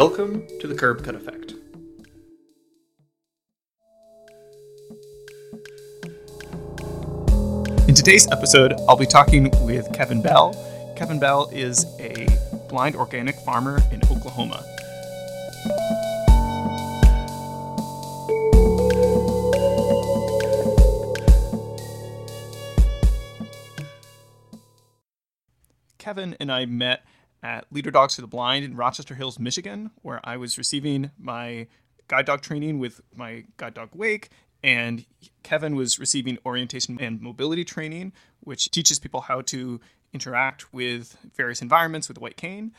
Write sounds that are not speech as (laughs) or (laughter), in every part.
Welcome to the Curb Cut Effect. In today's episode, I'll be talking with Kevin Bell. Kevin Bell is a blind organic farmer in Oklahoma. Kevin and I met at Leader Dogs for the Blind in Rochester Hills, Michigan, where I was receiving my guide dog training with my guide dog Wake, and Kevin was receiving orientation and mobility training, which teaches people how to interact with various environments with a white cane.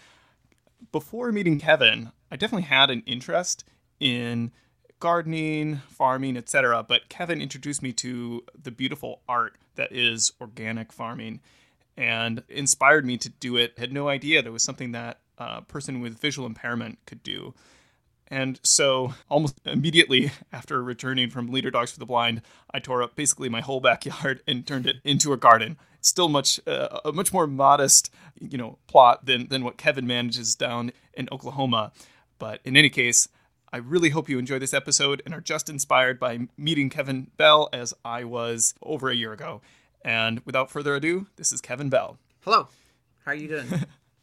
Before meeting Kevin, I definitely had an interest in gardening, farming, etc. But Kevin introduced me to the beautiful art that is organic farming and inspired me to do it. Had no idea there was something that a person with visual impairment could do. And so, almost immediately (laughs) after returning from Leader Dogs for the Blind, I tore up basically my whole (laughs) backyard and turned it into a garden. Still much uh, a much more modest, you know, plot than than what Kevin manages down in Oklahoma. But in any case, I really hope you enjoy this episode and are just inspired by meeting Kevin Bell as I was over a year ago. And without further ado, this is Kevin Bell. Hello. How are you doing?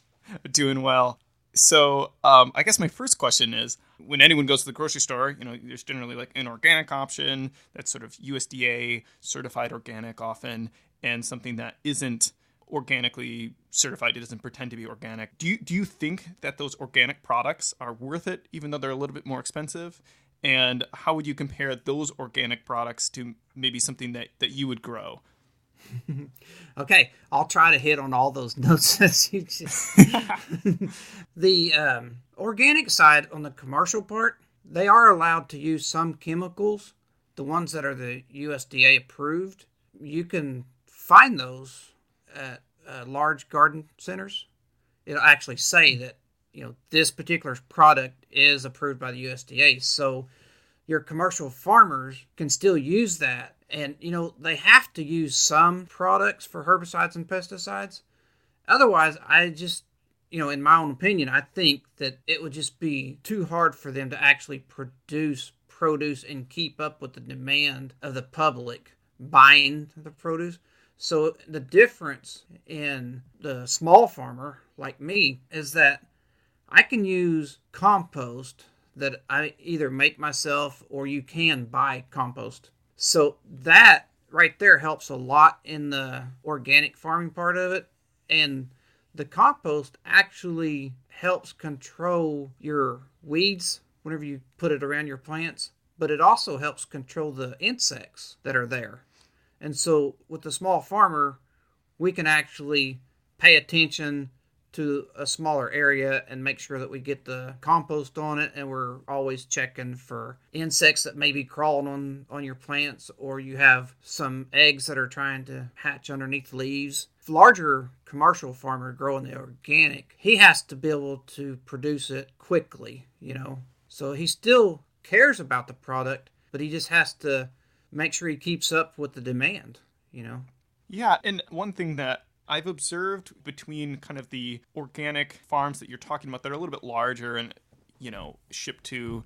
(laughs) Doing well. So, um, I guess my first question is when anyone goes to the grocery store, you know, there's generally like an organic option that's sort of USDA certified organic often, and something that isn't organically certified. It doesn't pretend to be organic. Do you do you think that those organic products are worth it, even though they're a little bit more expensive? And how would you compare those organic products to maybe something that, that you would grow? (laughs) okay, I'll try to hit on all those (laughs) notes as you just. (laughs) the um, organic side on the commercial part, they are allowed to use some chemicals, the ones that are the USDA approved. You can find those at uh, large garden centers. It'll actually say that you know this particular product is approved by the USDA, so your commercial farmers can still use that and, you know, they have to use some products for herbicides and pesticides. Otherwise, I just, you know, in my own opinion, I think that it would just be too hard for them to actually produce produce and keep up with the demand of the public buying the produce. So the difference in the small farmer like me is that I can use compost that I either make myself or you can buy compost so that right there helps a lot in the organic farming part of it. And the compost actually helps control your weeds whenever you put it around your plants, but it also helps control the insects that are there. And so with the small farmer, we can actually pay attention to a smaller area and make sure that we get the compost on it and we're always checking for insects that may be crawling on on your plants or you have some eggs that are trying to hatch underneath leaves. Larger commercial farmer growing the organic he has to be able to produce it quickly you know? So he still cares about the product but he just has to make sure he keeps up with the demand you know? Yeah and one thing that I've observed between kind of the organic farms that you're talking about that are a little bit larger and, you know, shipped to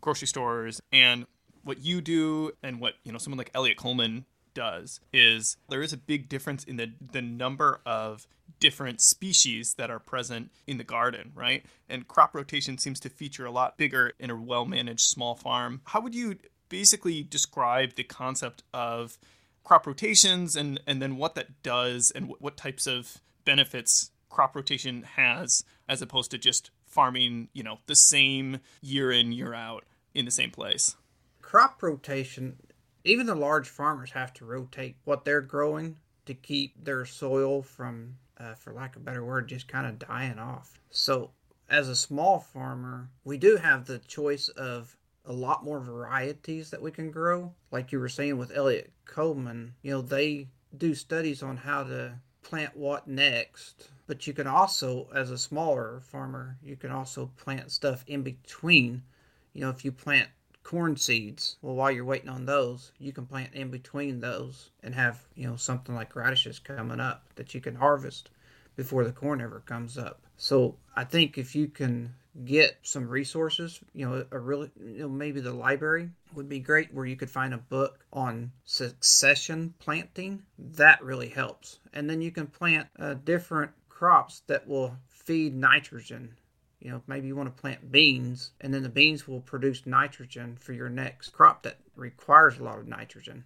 grocery stores and what you do and what, you know, someone like Eliot Coleman does is there is a big difference in the the number of different species that are present in the garden, right? And crop rotation seems to feature a lot bigger in a well-managed small farm. How would you basically describe the concept of crop rotations and and then what that does and what, what types of benefits crop rotation has as opposed to just farming you know the same year in year out in the same place. Crop rotation even the large farmers have to rotate what they're growing to keep their soil from uh, for lack of a better word just kind of dying off. So as a small farmer we do have the choice of a lot more varieties that we can grow. Like you were saying with Eliot Coleman, you know, they do studies on how to plant what next. But you can also, as a smaller farmer, you can also plant stuff in between. You know, if you plant corn seeds, well, while you're waiting on those, you can plant in between those and have, you know, something like radishes coming up that you can harvest before the corn ever comes up. So I think if you can get some resources. You know, a really, you know, maybe the library would be great where you could find a book on succession planting. That really helps. And then you can plant uh, different crops that will feed nitrogen. You know, maybe you want to plant beans, and then the beans will produce nitrogen for your next crop that requires a lot of nitrogen.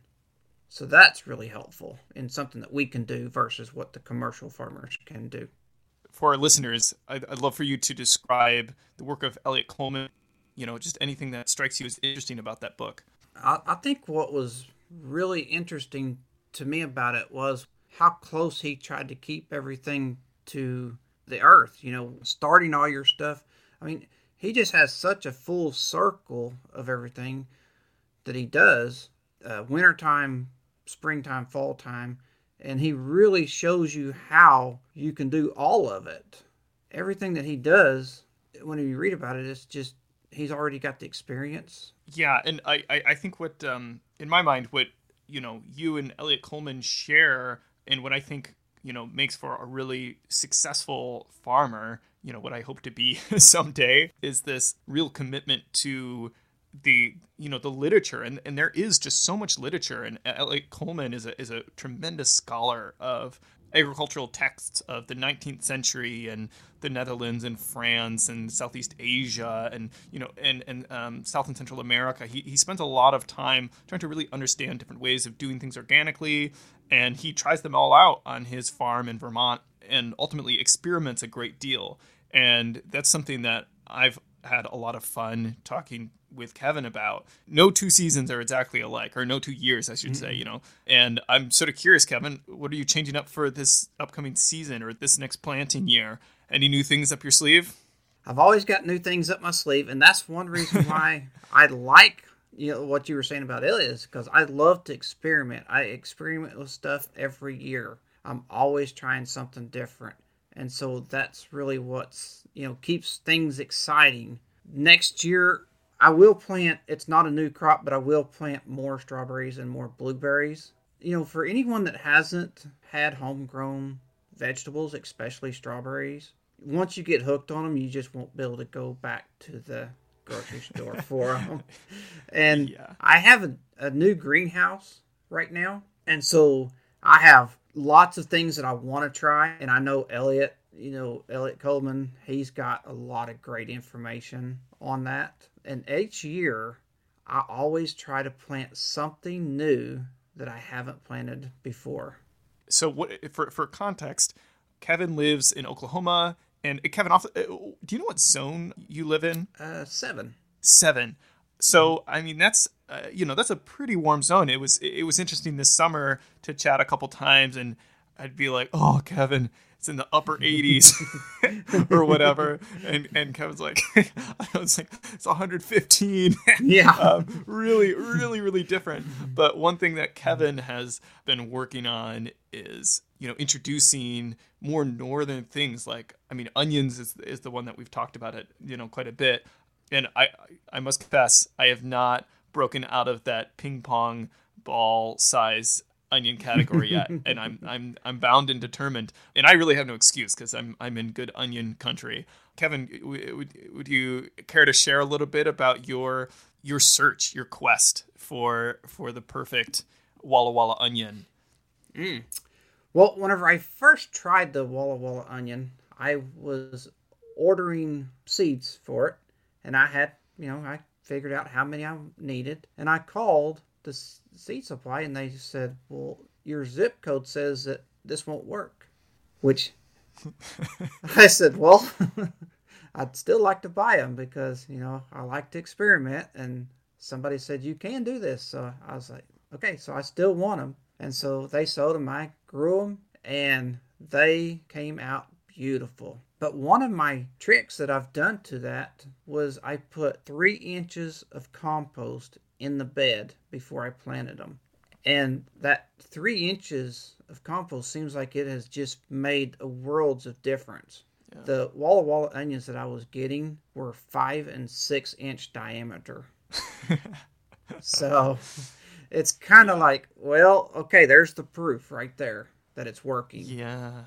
So that's really helpful in something that we can do versus what the commercial farmers can do. For our listeners, I'd, I'd love for you to describe the work of Eliot Coleman. You know, just anything that strikes you as interesting about that book. I, I think what was really interesting to me about it was how close he tried to keep everything to the earth, you know, starting all your stuff. I mean, he just has such a full circle of everything that he does uh, wintertime, springtime, fall time, and he really shows you how you can do all of it. Everything that he does, when you read about it, it's just he's already got the experience. Yeah, and I, I, I think what, um, in my mind, what you know, you and Eliot Coleman share, and what I think you know makes for a really successful farmer you know what i hope to be (laughs) someday is this real commitment to the you know the literature and, and there is just so much literature and Eliot Coleman is a is a tremendous scholar of agricultural texts of the 19th century and the Netherlands and France and Southeast Asia and you know and and um, South and Central America. He he spends a lot of time trying to really understand different ways of doing things organically, and he tries them all out on his farm in Vermont and ultimately experiments a great deal. And that's something that I've had a lot of fun talking with Kevin about. No two seasons are exactly alike, or no two years, I should mm-hmm. say, you know. And I'm sort of curious, Kevin, what are you changing up for this upcoming season or this next planting year? Any new things up your sleeve? I've always got new things up my sleeve, and that's one reason (laughs) why I like you know what you were saying about Eliot is because I love to experiment. I experiment with stuff every year. I'm always trying something different, and so that's really what's you know keeps things exciting. Next year, I will plant. It's not a new crop, but I will plant more strawberries and more blueberries. You know, for anyone that hasn't had homegrown vegetables, especially strawberries, once you get hooked on them, you just won't be able to go back to the grocery store for them. (laughs) And yeah. I have a, a new greenhouse right now. And so I have lots of things that I want to try. And I know Eliot, you know, Eliot Coleman, he's got a lot of great information on that. And each year, I always try to plant something new that I haven't planted before. So, what for for context? Kevin lives in Oklahoma. And Kevin, off, uh, do you know what zone you live in? Uh, seven. Seven. So I mean, that's uh, you know that's a pretty warm zone. It was it was interesting this summer to chat a couple times, and I'd be like, "Oh, Kevin, it's in the upper 80s or whatever," and and Kevin's like, (laughs) "I was like, it's 115." Yeah, (laughs) um, really, really, really different. But one thing that Kevin has been working on is you know introducing more northern things like I mean onions is is the one that we've talked about it you know quite a bit and I I must confess I have not broken out of that ping pong ball size onion category yet (laughs) and I'm I'm I'm bound and determined and I really have no excuse cuz I'm I'm in good onion country Kevin would would you care to share a little bit about your your search your quest for for the perfect Walla Walla onion mm. Well, whenever I first tried the Walla Walla onion, I was ordering seeds for it, and I had, you know, I figured out how many I needed, and I called the seed supply, and they said, "Well, your zip code says that this won't work," which (laughs) I said, "Well." (laughs) I'd still like to buy them because you know I like to experiment, and somebody said you can do this, so I was like, okay, so I still want them, and so they sold them. I grew them and they came out beautiful. But one of my tricks that I've done to that was I put three inches of compost in the bed before I planted them. And that three inches of compost seems like it has just made a worlds of difference. Yeah. The Walla Walla onions that I was getting were five and six inch diameter. (laughs) so it's kind of like, well, okay, there's the proof right there that it's working. Yeah.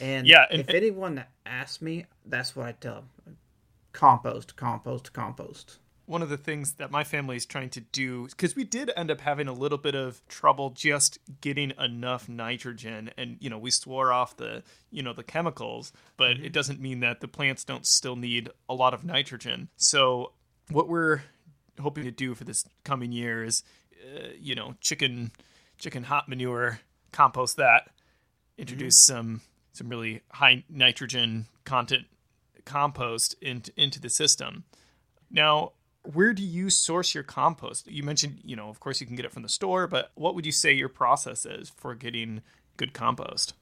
And yeah, and, if anyone asks me, that's what I tell them. compost, compost, compost. One of the things that my family is trying to do, because we did end up having a little bit of trouble just getting enough nitrogen, and you know we swore off the you know the chemicals, but it doesn't mean that the plants don't still need a lot of nitrogen. So what we're hoping to do for this coming year is, uh, you know, chicken chicken hot manure, compost that, introduce some some really high nitrogen content compost into into the system. Now, where do you source your compost? You mentioned, you know, of course you can get it from the store, but what would you say your process is for getting good compost?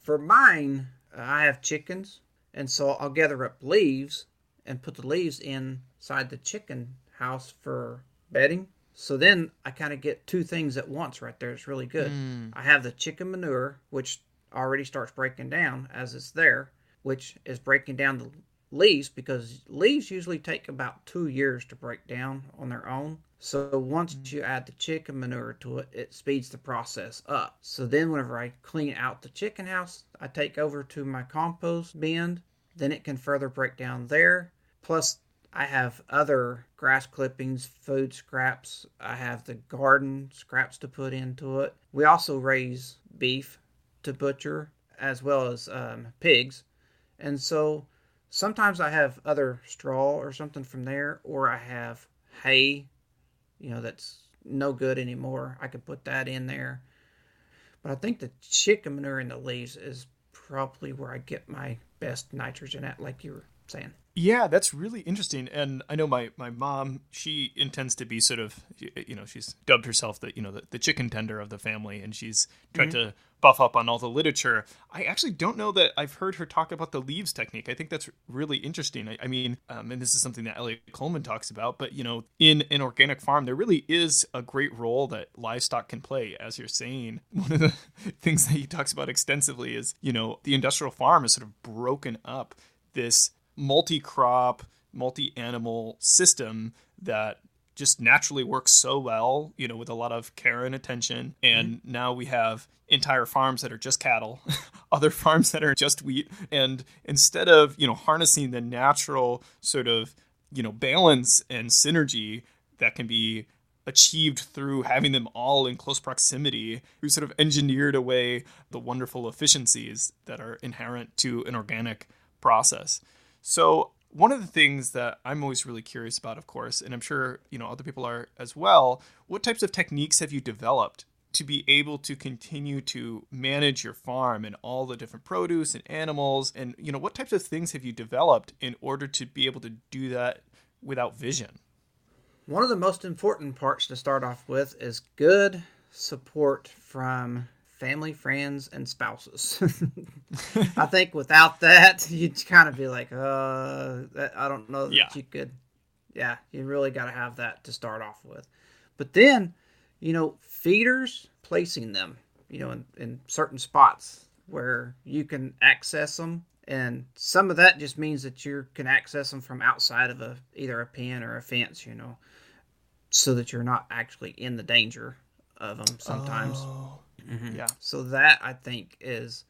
For mine, I have chickens, and so I'll gather up leaves and put the leaves inside the chicken house for bedding. So then I kind of get two things at once right there. It's really good. Mm. I have the chicken manure, which already starts breaking down as it's there, which is breaking down the leaves because leaves usually take about two years to break down on their own. So once you add the chicken manure to it, it speeds the process up. So then whenever I clean out the chicken house, I take over to my compost bin. Then it can further break down there. Plus I have other grass clippings, food scraps. I have the garden scraps to put into it. We also raise beef to butcher as well as um, pigs. And so sometimes I have other straw or something from there, or I have hay, you know, that's no good anymore. I could put that in there. But I think the chicken manure in the leaves is probably where I get my best nitrogen at, like you were saying. Yeah, that's really interesting. And I know my, my mom, she intends to be sort of, you know, she's dubbed herself the, you know, the, the chicken tender of the family. And she's tried to buff up on all the literature. I actually don't know that I've heard her talk about the leaves technique. I think that's really interesting. I, I mean, um, and this is something that Eliot Coleman talks about, but, you know, in an organic farm, there really is a great role that livestock can play, as you're saying. (laughs) One of the things that he talks about extensively is, you know, the industrial farm is sort of broken up this multi-crop, multi-animal system that just naturally works so well, you know, with a lot of care and attention. And mm-hmm. now we have entire farms that are just cattle, (laughs) other farms that are just wheat. And instead of, you know, harnessing the natural sort of, you know, balance and synergy that can be achieved through having them all in close proximity, we sort of engineered away the wonderful efficiencies that are inherent to an organic process. So one of the things that I'm always really curious about, of course, and I'm sure you know other people are as well. What types of techniques have you developed to be able to continue to manage your farm and all the different produce and animals, and you know what types of things have you developed in order to be able to do that without vision? One of the most important parts to start off with is good support from family, friends, and spouses. (laughs) (laughs) I think without that, (laughs) you'd kind of be like, uh, I don't know that yeah. you could. Yeah, you really got to have that to start off with. But then, you know, feeders, placing them, you know, in, in certain spots where you can access them. And some of that just means that you can access them from outside of a either a pen or a fence, you know, so that you're not actually in the danger of them sometimes. Oh. Mm-hmm. Yeah. So that I think is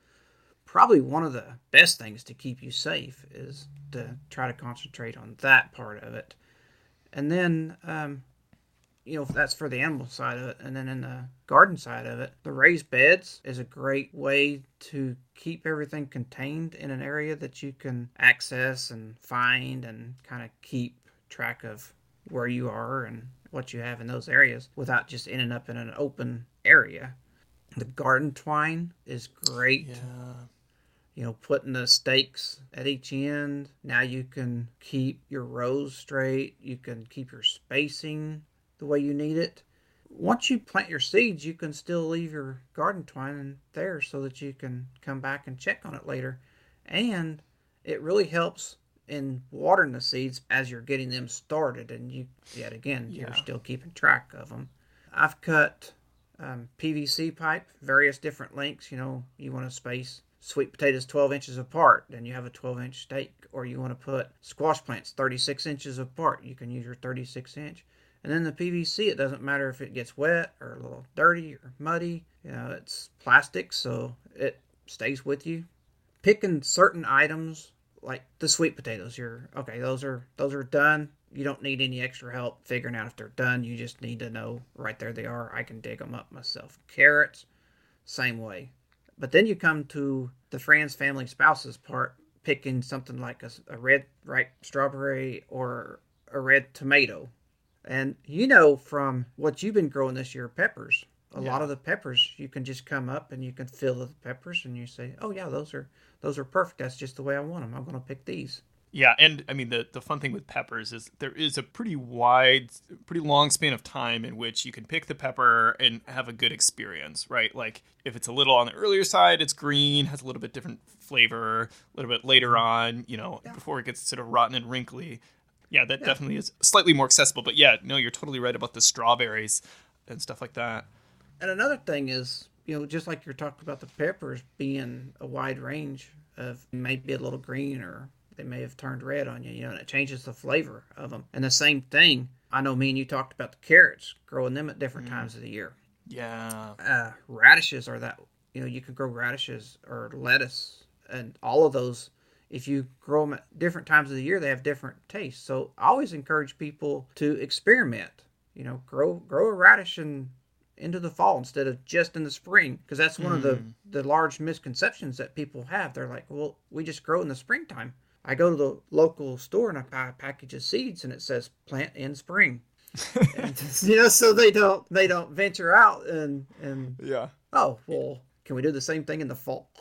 probably one of the best things to keep you safe is to try to concentrate on that part of it, and then um, you know that's for the animal side of it, and then in the garden side of it, the raised beds is a great way to keep everything contained in an area that you can access and find and kind of keep track of where you are and what you have in those areas without just ending up in an open area the garden twine is great. Yeah. You know, putting the stakes at each end. Now you can keep your rows straight. You can keep your spacing the way you need it. Once you plant your seeds, you can still leave your garden twine there so that you can come back and check on it later. And it really helps in watering the seeds as you're getting them started. And you, yet again, yeah. you're still keeping track of them. I've cut um, PVC pipe, various different lengths. You know, you want to space sweet potatoes 12 inches apart, then you have a 12 inch stake. Or you want to put squash plants 36 inches apart, you can use your 36 inch. And then the PVC, it doesn't matter if it gets wet or a little dirty or muddy. You know, it's plastic, so it stays with you. Picking certain items like the sweet potatoes. You're okay. Those are those are done. You don't need any extra help figuring out if they're done. You just need to know right there they are. I can dig them up myself. Carrots, same way. But then you come to the friends, family, spouses part, picking something like a, a red ripe strawberry or a red tomato. And you know from what you've been growing this year, peppers. A Yeah. lot of the peppers you can just come up and you can fill the peppers and you say, "Oh yeah, those are those are perfect. That's just the way I want them. I'm going to pick these." Yeah, and I mean the the fun thing with peppers is there is a pretty wide, pretty long span of time in which you can pick the pepper and have a good experience, right? Like if it's a little on the earlier side, it's green, has a little bit different flavor. A little bit later mm-hmm. on, you know, before it gets sort of rotten and wrinkly. Yeah, that definitely is slightly more accessible. But yeah, no, you're totally right about the strawberries and stuff like that. And another thing is, you know, just like you're talking about the peppers being a wide range of maybe a little green or they may have turned red on you, you know, and it changes the flavor of them. And the same thing, I know me and you talked about the carrots, growing them at different times of the year. Yeah, Uh, radishes are that, you know, you can grow radishes or lettuce and all of those. If you grow them at different times of the year, they have different tastes. So I always encourage people to experiment. You know, grow grow a radish in into the fall instead of just in the spring because that's one of the the large misconceptions that people have they're like well we just grow in the springtime i go to the local store and i buy a package of seeds and it says plant in spring (laughs) (laughs) you know so they don't they don't venture out and and yeah. oh well can we do the same thing in the fall (laughs)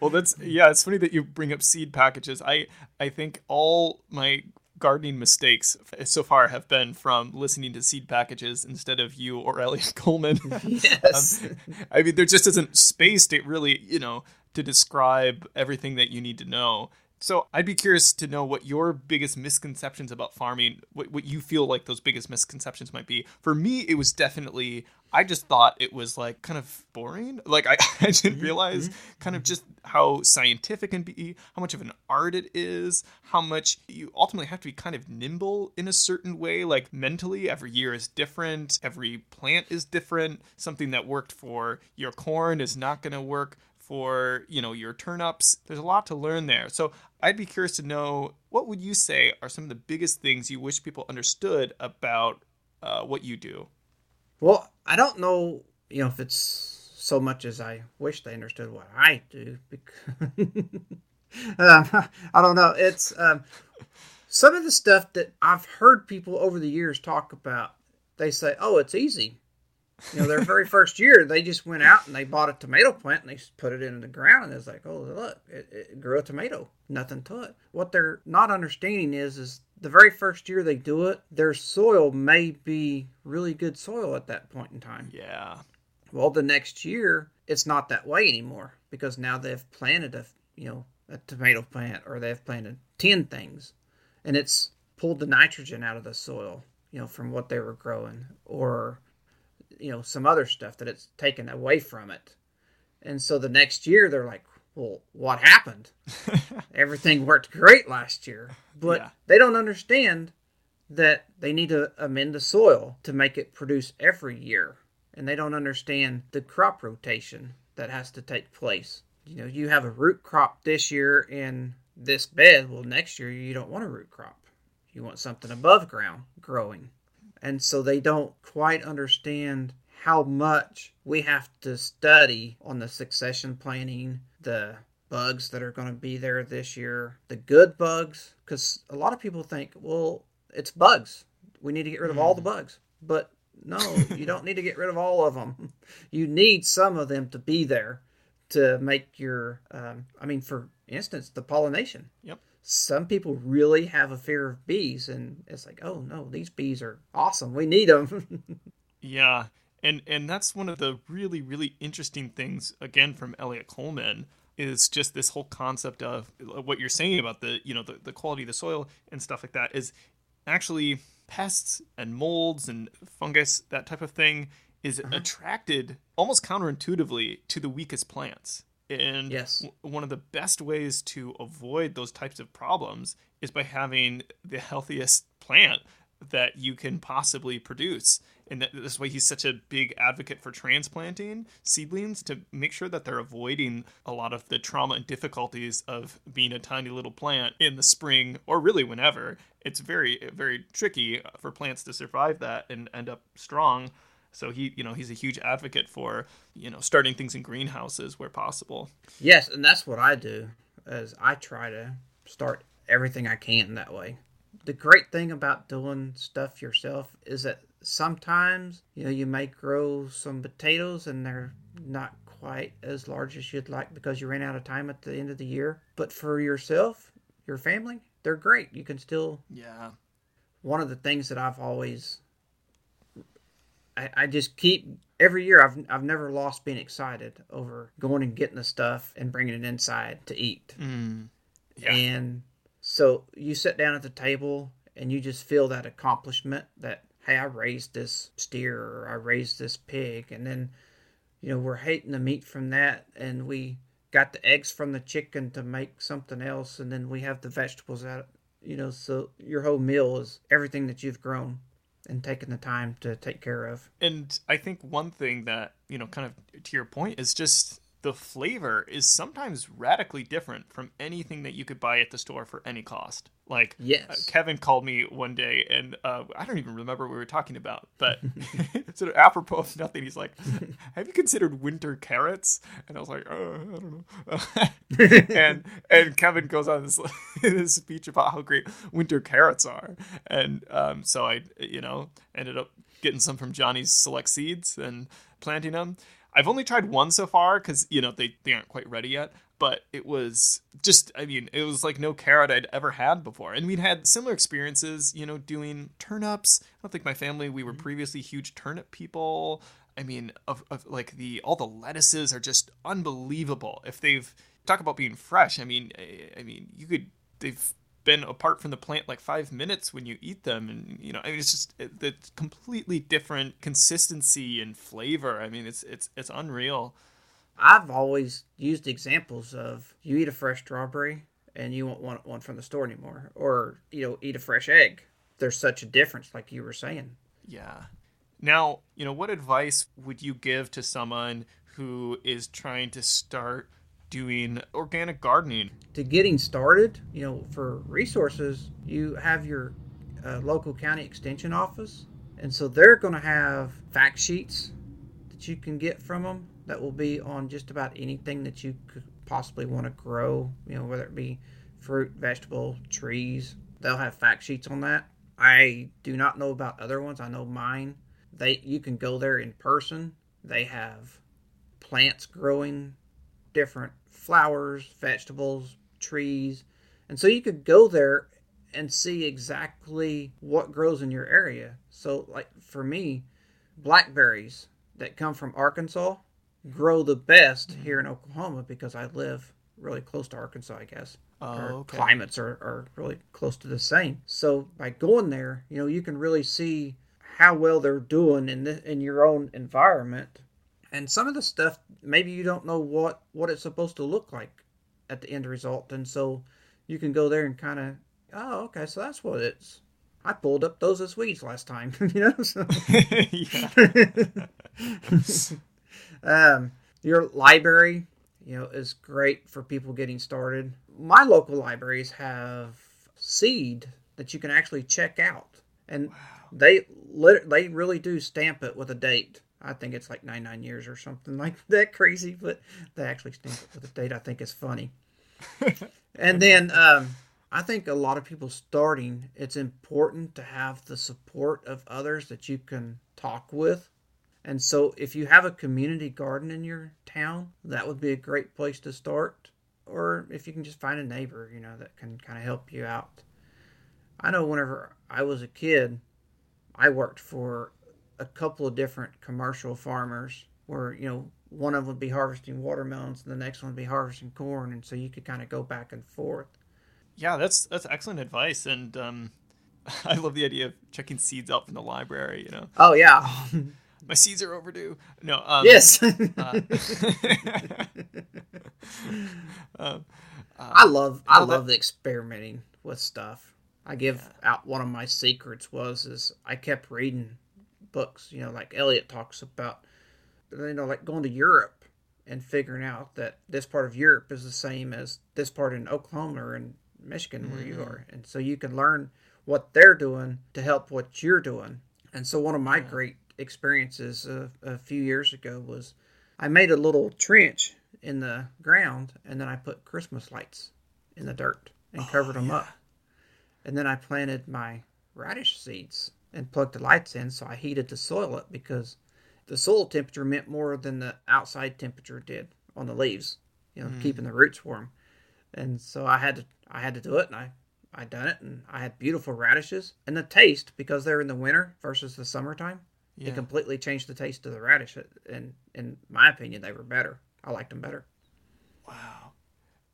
Well, that's yeah. It's funny that you bring up seed packages. I I think all my gardening mistakes so far have been from listening to seed packages instead of you or Eliot Coleman. yes um, I mean, there just isn't space to really, you know, to describe everything that you need to know. So I'd be curious to know what your biggest misconceptions about farming, what, what you feel like those biggest misconceptions might be. For me, it was definitely, I just thought it was like kind of boring. Like I, (laughs) I didn't mm-hmm. realize mm-hmm. kind of just how scientific can be, how much of an art it is, how much you ultimately have to be kind of nimble in a certain way. Like mentally, every year is different, every plant is different. Something that worked for your corn is not going to work for you know your turnips there's a lot to learn there so i'd be curious to know what would you say are some of the biggest things you wish people understood about uh, what you do Well, I don't know, you know, if it's so much as I wish they understood what I do. Because (laughs) um, I don't know. It's um, some of the stuff that I've heard people over the years talk about. They say, "Oh, it's easy." You know, their very first year, they just went out and they bought a tomato plant and they put it in the ground, and it's like, "Oh, look, it, it grew a tomato." Nothing to it. What they're not understanding is, is the very first year they do it, their soil may be really good soil at that point in time. yeah Well, the next year, it's not that way anymore because now they've planted a, you know, a tomato plant or they've planted 10 things and it's pulled the nitrogen out of the soil, you know, from what they were growing or, you know, some other stuff that it's taken away from it. And so the next year, they're like, well, what happened? (laughs) Everything worked great last year. But Yeah. they don't understand that they need to amend the soil to make it produce every year. And they don't understand the crop rotation that has to take place. You know, you have a root crop this year in this bed. Well, next year you don't want a root crop. You want something above ground growing. And so they don't quite understand how much we have to study on the succession planning, the bugs that are going to be there this year, the good bugs, because a lot of people think, well, it's bugs. We need to get rid of all the bugs. But no, you don't need to get rid of all of them. (laughs) You need some of them to be there to make your, um, I mean, for instance, the pollination. Yep. Some people really have a fear of bees, and it's like, oh no, these bees are awesome. We need them. (laughs) Yeah, and and that's one of the really really interesting things again from Eliot Coleman is just this whole concept of uh, what you're saying about the you know the, the quality of the soil and stuff like that is actually pests and molds and fungus that type of thing is mm-hmm. attracted almost counterintuitively to the weakest plants and Yes. w- one of the best ways to avoid those types of problems is by having the healthiest plant that you can possibly produce. and that, this way he's such a big advocate for transplanting seedlings to make sure that they're avoiding a lot of the trauma and difficulties of being a tiny little plant in the spring or really whenever. It's very very tricky uh, for plants to survive that and end up strong. So he, you know, he's a huge advocate for, you know, starting things in greenhouses where possible. Yes, and that's what I do. As I try to start everything I can that way. The great thing about doing stuff yourself is that sometimes, you know, you may grow some potatoes and they're not quite as large as you'd like because you ran out of time at the end of the year. But for yourself, your family, they're great. You can still Yeah. one of the things that I've always I, I just keep every year I've I've never lost being excited over going and getting the stuff and bringing it inside to eat. Mm. Yeah. And so you sit down at the table and you just feel that accomplishment that hey, I raised this steer or I raised this pig and then you know, we're hating the meat from that and we got the eggs from the chicken to make something else and then we have the vegetables out you know, so your whole meal is everything that you've grown and taking the time to take care of. And I think one thing that, you know, kind of to your point is just the flavor is sometimes radically different from anything that you could buy at the store for any cost. Like, Yes. uh, Kevin called me one day, and uh, I don't even remember what we were talking about, but (laughs) (laughs) sort of apropos of nothing, he's like, (laughs) "Have you considered winter carrots?" And I was like, uh, "I don't know." and and Kevin goes on this this speech about how great winter carrots are, and um, so I, you know, ended up getting some from Johnny's Select Seeds and planting them. I've only tried one so far because you know they, they aren't quite ready yet. But it was just, I mean, it was like no carrot I'd ever had before. And we'd had similar experiences, you know, doing turnips. I don't think my family, we were mm-hmm. previously huge turnip people. I mean, of, of like the, all the lettuces are just unbelievable. If they've, talk about being fresh, I mean, I, I mean, you could, they've been apart from the plant like five minutes when you eat them and you know i mean it's just it, the completely different consistency and flavor i mean it's it's it's unreal I've always used examples of you eat a fresh strawberry and you won't want one from the store anymore, or you know, eat a fresh egg. There's such a difference, like you were saying. yeah now you know what advice would you give to someone who is trying to start doing organic gardening To getting started, you know, for resources, you have your uh, local county extension office, and so they're going to have fact sheets that you can get from them that will be on just about anything that you could possibly want to grow, you know, whether it be fruit, vegetable, trees. They'll have fact sheets on that. I do not know about other ones. I know mine. They you can go there in person. They have plants growing different flowers, vegetables, trees. And so you could go there and see exactly what grows in your area. So like for me, blackberries that come from Arkansas grow the best mm-hmm. here in Oklahoma because I live really close to Arkansas, I guess. Oh, Our okay. climates are, are really close to the same. So by going there, you know, you can really see how well they're doing in the, in your own environment. And some of the stuff maybe you don't know what what it's supposed to look like at the end result, and so you can go there and kind of oh okay, so that's what it's. I pulled up those as weeds last time, (laughs) you know. So. (laughs) (laughs) Um, your library, you know, is great for people getting started. My local libraries have seed that you can actually check out, and they lit- they really do stamp it with a date. I think it's like 99 years or something (laughs) like that crazy, but they actually stamp it with a date. I think is funny. (laughs) and then um, I think a lot of people starting, it's important to have the support of others that you can talk with. And so, if you have a community garden in your town, that would be a great place to start. Or if you can just find a neighbor, you know, that can kind of help you out. I know whenever I was a kid, I worked for a couple of different commercial farmers where, you know, one of them would be harvesting watermelons and the next one would be harvesting corn. And so you could kind of go back and forth. yeah that's that's excellent advice and um (laughs) i love the idea of checking seeds out from the library you know Oh, yeah. (laughs) my seeds are overdue no um yes. uh, (laughs) (laughs) um, I love I love the experimenting with stuff. I give out one of my secrets was is I kept reading books. You know, like Eliot talks about, you know, like going to Europe and figuring out that this part of Europe is the same as this part in Oklahoma or in Michigan where you are, and so you can learn what they're doing to help what you're doing. And so one of my great experiences a, a few years ago was I made a little trench in the ground and then I put Christmas lights in the dirt and oh, covered them up. And then I planted my radish seeds and plugged the lights in so I heated the soil up because the soil temperature meant more than the outside temperature did on the leaves, you know, keeping the hmm. roots warm. And so I had to I had to do it and I I done it and I had beautiful radishes and the taste because they're in the winter versus the summertime. Yeah. It completely changed the taste of the radish and in my opinion they were better. I liked them better. Wow.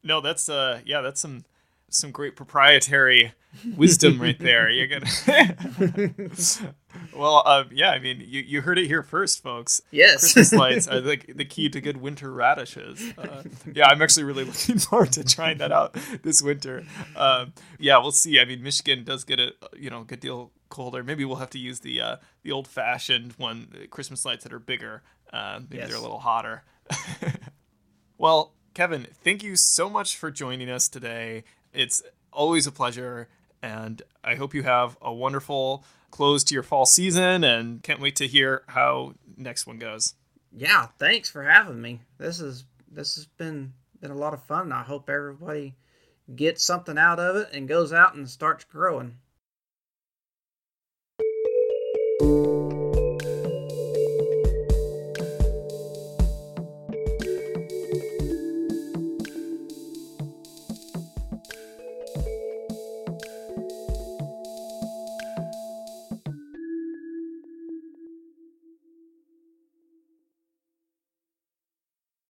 No, that's uh yeah, that's some some great proprietary (laughs) wisdom right there. You're gonna (laughs) Well, uh, yeah, I mean you, you heard it here first, folks. Yes. Christmas (laughs) lights are the, the key to good winter radishes. Uh, yeah, I'm actually really looking forward to trying that out this winter. Um, yeah, we'll see. I mean, Michigan does get a you know good deal colder. Maybe we'll have to use the uh, the old fashioned one uh, Christmas lights that are bigger. Uh, maybe Yes. they're a little hotter. (laughs) well, Kevin, thank you so much for joining us today. It's always a pleasure, and I hope you have a wonderful close to your fall season and can't wait to hear how next one goes. Yeah, thanks for having me. This is this has been been a lot of fun. I hope everybody gets something out of it and goes out and starts growing.